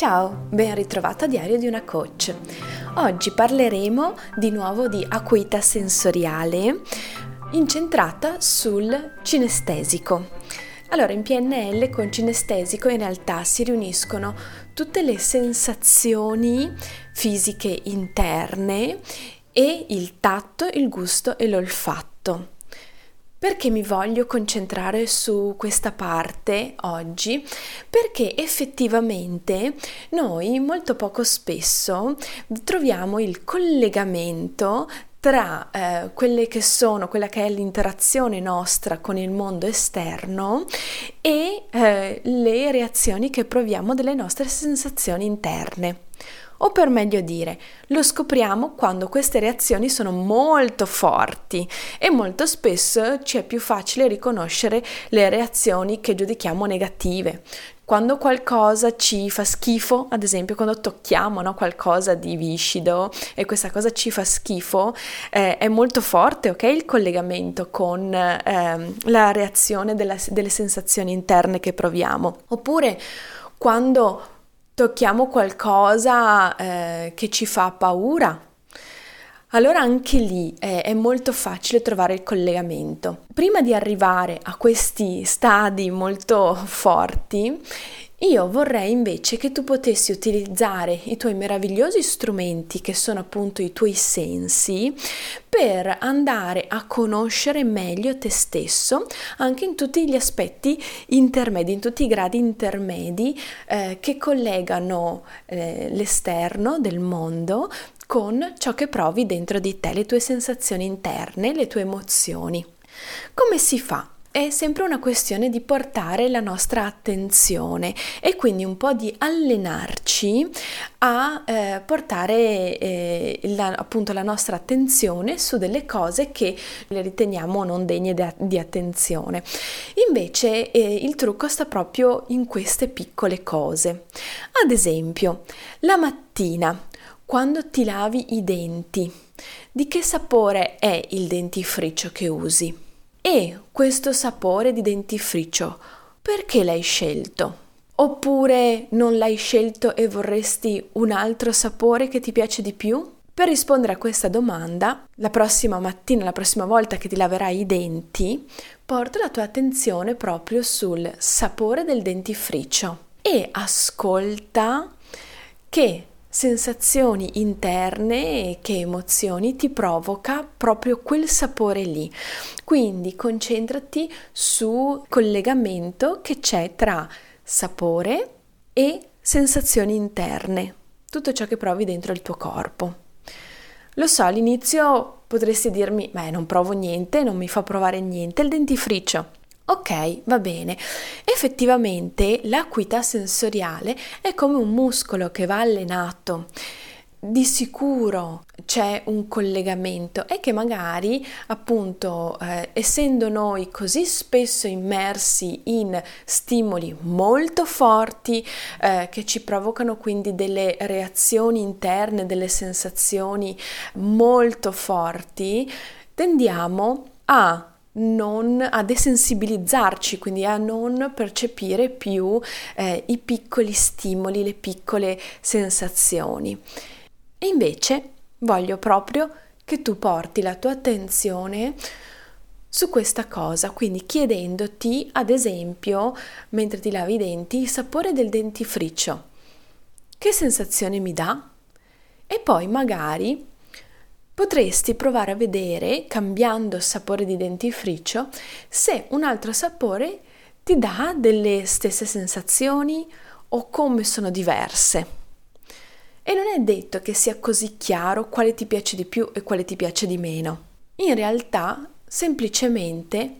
Ciao, ben ritrovato a Diario di una coach. Oggi parleremo di nuovo di acuità sensoriale incentrata sul cinestesico. Allora, in PNL con cinestesico in realtà si riuniscono tutte le sensazioni fisiche interne e il tatto, il gusto e l'olfatto. Perché mi voglio concentrare su questa parte oggi? Perché effettivamente noi molto poco spesso troviamo il collegamento tra eh, quelle che sono, quella che è l'interazione nostra con il mondo esterno e eh, le reazioni che proviamo delle nostre sensazioni interne. O per meglio dire, lo scopriamo quando queste reazioni sono molto forti e molto spesso ci è più facile riconoscere le reazioni che giudichiamo negative. Quando qualcosa ci fa schifo, ad esempio quando tocchiamo no, qualcosa di viscido e questa cosa ci fa schifo, eh, è molto forte ok il collegamento con eh, la reazione della, delle sensazioni interne che proviamo. Oppure quando tocchiamo qualcosa eh, che ci fa paura, allora anche lì è, è, molto facile trovare il collegamento. Prima di arrivare a questi stadi molto forti, io vorrei invece che tu potessi utilizzare i tuoi meravigliosi strumenti, che sono appunto i tuoi sensi, per andare a conoscere meglio te stesso, anche in tutti gli aspetti intermedi, in tutti i gradi intermedi eh, che collegano eh, l'esterno del mondo con ciò che provi dentro di te, le tue sensazioni interne, le tue emozioni. Come si fa? È sempre una questione di portare la nostra attenzione e quindi un po' di allenarci a eh, portare eh, la, appunto la nostra attenzione su delle cose che le riteniamo non degne di, di attenzione. Invece eh, il trucco sta proprio in queste piccole cose. Ad esempio, la mattina quando ti lavi i denti, di che sapore è il dentifricio che usi? E questo sapore di dentifricio, perché l'hai scelto? Oppure non l'hai scelto e vorresti un altro sapore che ti piace di più? Per rispondere a questa domanda, la prossima mattina, la prossima volta che ti laverai i denti, porta la tua attenzione proprio sul sapore del dentifricio e ascolta che sensazioni interne e che emozioni ti provoca proprio quel sapore lì. Quindi concentrati sul collegamento che c'è tra sapore e sensazioni interne, tutto ciò che provi dentro il tuo corpo. Lo so, all'inizio potresti dirmi, beh, non provo niente, non mi fa provare niente, il dentifricio. Ok, va bene. Effettivamente l'acuità sensoriale è come un muscolo che va allenato. Di sicuro c'è un collegamento e che magari appunto eh, essendo noi così spesso immersi in stimoli molto forti eh, che ci provocano quindi delle reazioni interne, delle sensazioni molto forti, tendiamo a non, a desensibilizzarci, quindi a non percepire più eh, i piccoli stimoli, le piccole sensazioni. E invece voglio proprio che tu porti la tua attenzione su questa cosa, quindi chiedendoti, ad esempio, mentre ti lavi i denti, il sapore del dentifricio. Che sensazione mi dà? E poi magari potresti provare a vedere, cambiando sapore di dentifricio, se un altro sapore ti dà delle stesse sensazioni o come sono diverse. E non è detto che sia così chiaro quale ti piace di più e quale ti piace di meno. In realtà, semplicemente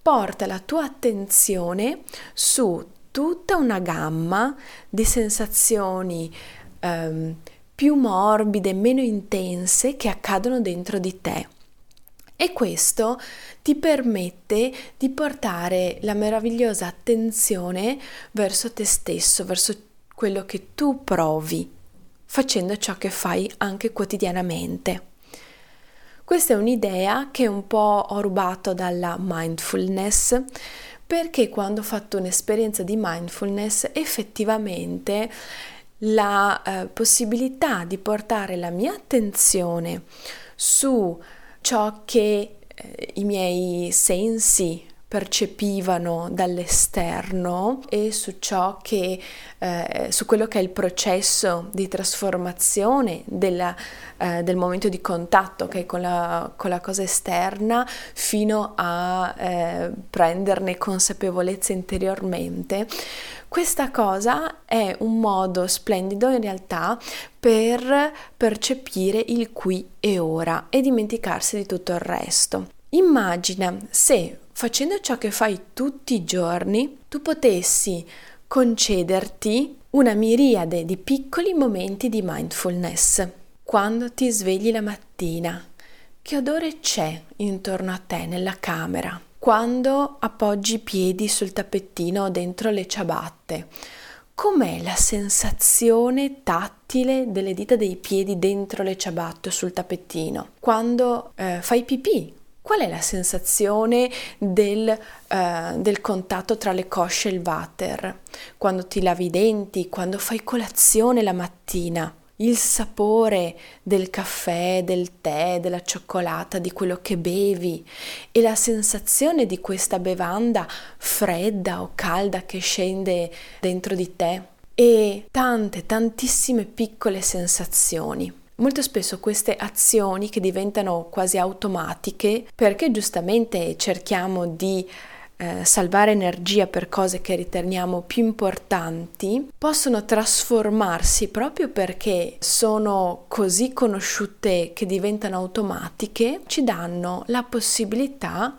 porta la tua attenzione su tutta una gamma di sensazioni um, più morbide, meno intense che accadono dentro di te. E questo ti permette di portare la meravigliosa attenzione verso te stesso, verso quello che tu provi, facendo ciò che fai anche quotidianamente. Questa è un'idea che un po' ho rubato dalla mindfulness, perché quando ho fatto un'esperienza di mindfulness effettivamente la eh, possibilità di portare la mia attenzione su ciò che eh, i miei sensi percepivano dall'esterno e su ciò che, eh, su quello che è il processo di trasformazione della, eh, del momento di contatto okay, con, la, con, la, cosa esterna fino a eh, prenderne consapevolezza interiormente. Questa cosa è un modo splendido in realtà per percepire il qui e ora e dimenticarsi di tutto il resto. Immagina se facendo ciò che fai tutti i giorni, tu potessi concederti una miriade di piccoli momenti di mindfulness. Quando ti svegli la mattina, che odore c'è intorno a te nella camera? Quando appoggi i piedi sul tappettino o dentro le ciabatte, com'è la sensazione tattile delle dita dei piedi dentro le ciabatte o sul tappettino? Quando eh, fai pipì, Qual è la sensazione del, uh, del, contatto tra le cosce e il water? Quando ti lavi i denti, quando fai colazione la mattina? Il sapore del caffè, del tè, della cioccolata, di quello che bevi e la sensazione di questa bevanda fredda o calda che scende dentro di te e tante, tantissime piccole sensazioni. Molto spesso queste azioni che diventano quasi automatiche perché giustamente cerchiamo di eh, salvare energia per cose che riteniamo più importanti, possono trasformarsi proprio perché sono così conosciute che diventano automatiche, ci danno la possibilità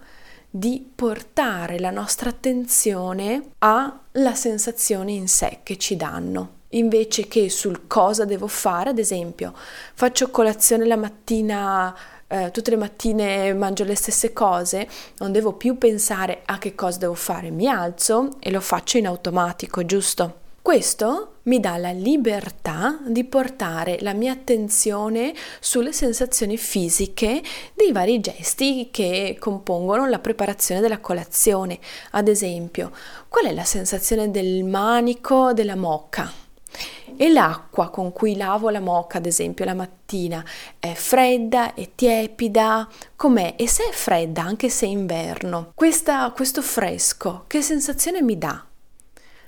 di portare la nostra attenzione alla sensazione in sé che ci danno invece che sul cosa devo fare, ad esempio, faccio colazione la mattina, eh, tutte le mattine mangio le stesse cose, non devo più pensare a che cosa devo fare, mi alzo e lo faccio in automatico, giusto? Questo mi dà la libertà di portare la mia attenzione sulle sensazioni fisiche dei vari gesti che compongono la preparazione della colazione. Ad esempio, qual è la sensazione del manico della mocca? E l'acqua con cui lavo la moca, ad esempio, la mattina è fredda, è tiepida, com'è? E se è fredda, anche se è inverno, questa, questo fresco, che sensazione mi dà?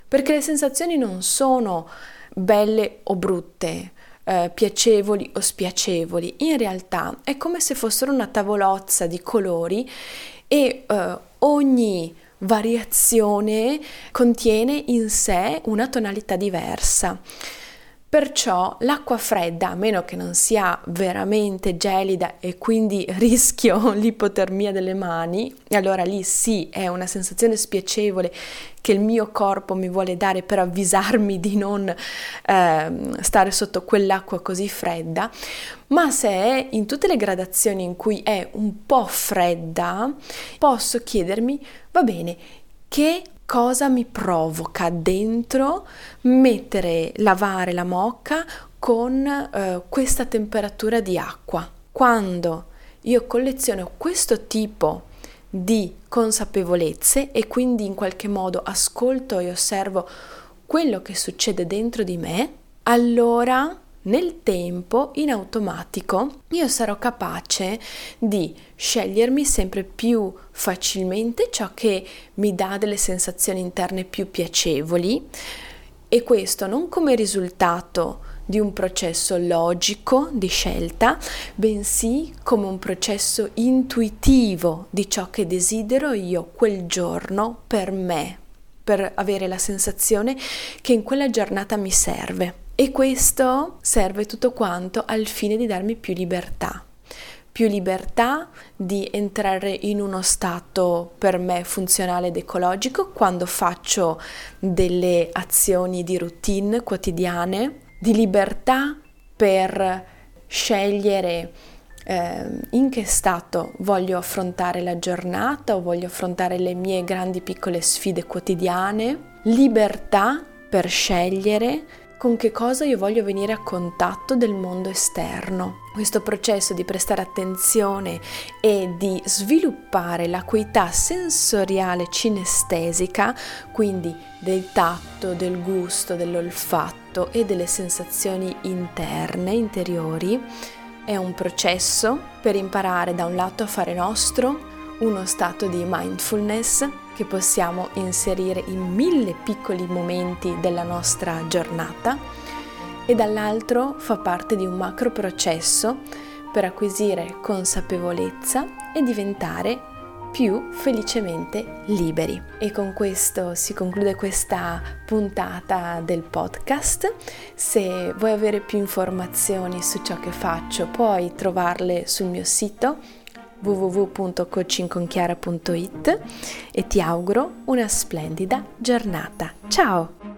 Perché le sensazioni non sono belle o brutte, eh, piacevoli o spiacevoli, in realtà è come se fossero una tavolozza di colori e eh, ogni variazione contiene in sé una tonalità diversa. Perciò l'acqua fredda, a meno che non sia veramente gelida e quindi rischio l'ipotermia delle mani, allora lì sì è una sensazione spiacevole che il mio corpo mi vuole dare per avvisarmi di non eh, stare sotto quell'acqua così fredda, ma se è in tutte le gradazioni in cui è un po' fredda, posso chiedermi, va bene, che cosa mi provoca dentro mettere, lavare la mocca con eh, questa temperatura di acqua. Quando io colleziono questo tipo di consapevolezze e quindi in qualche modo ascolto e osservo quello che succede dentro di me, allora nel tempo, in automatico, io sarò capace di scegliermi sempre più facilmente ciò che mi dà delle sensazioni interne più piacevoli e questo non come risultato di un processo logico di scelta, bensì come un processo intuitivo di ciò che desidero io quel giorno per me, per avere la sensazione che in quella giornata mi serve. E questo serve tutto quanto al fine di darmi più libertà. Più libertà di entrare in uno stato per me funzionale ed ecologico quando faccio delle azioni di routine quotidiane, di libertà per scegliere eh, in che stato voglio affrontare la giornata o voglio affrontare le mie grandi piccole sfide quotidiane, libertà per scegliere con che cosa io voglio venire a contatto del mondo esterno. Questo processo di prestare attenzione e di sviluppare l'acuità sensoriale cinestesica, quindi del tatto, del gusto, dell'olfatto, e delle sensazioni interne, interiori. È un processo per imparare da un lato a fare nostro uno stato di mindfulness che possiamo inserire in mille piccoli momenti della nostra giornata e dall'altro fa parte di un macro processo per acquisire consapevolezza e diventare più felicemente liberi. E con questo si conclude questa puntata del podcast. Se vuoi avere più informazioni su ciò che faccio, puoi trovarle sul mio sito www.coachingconchiara.it e ti auguro una splendida giornata. Ciao!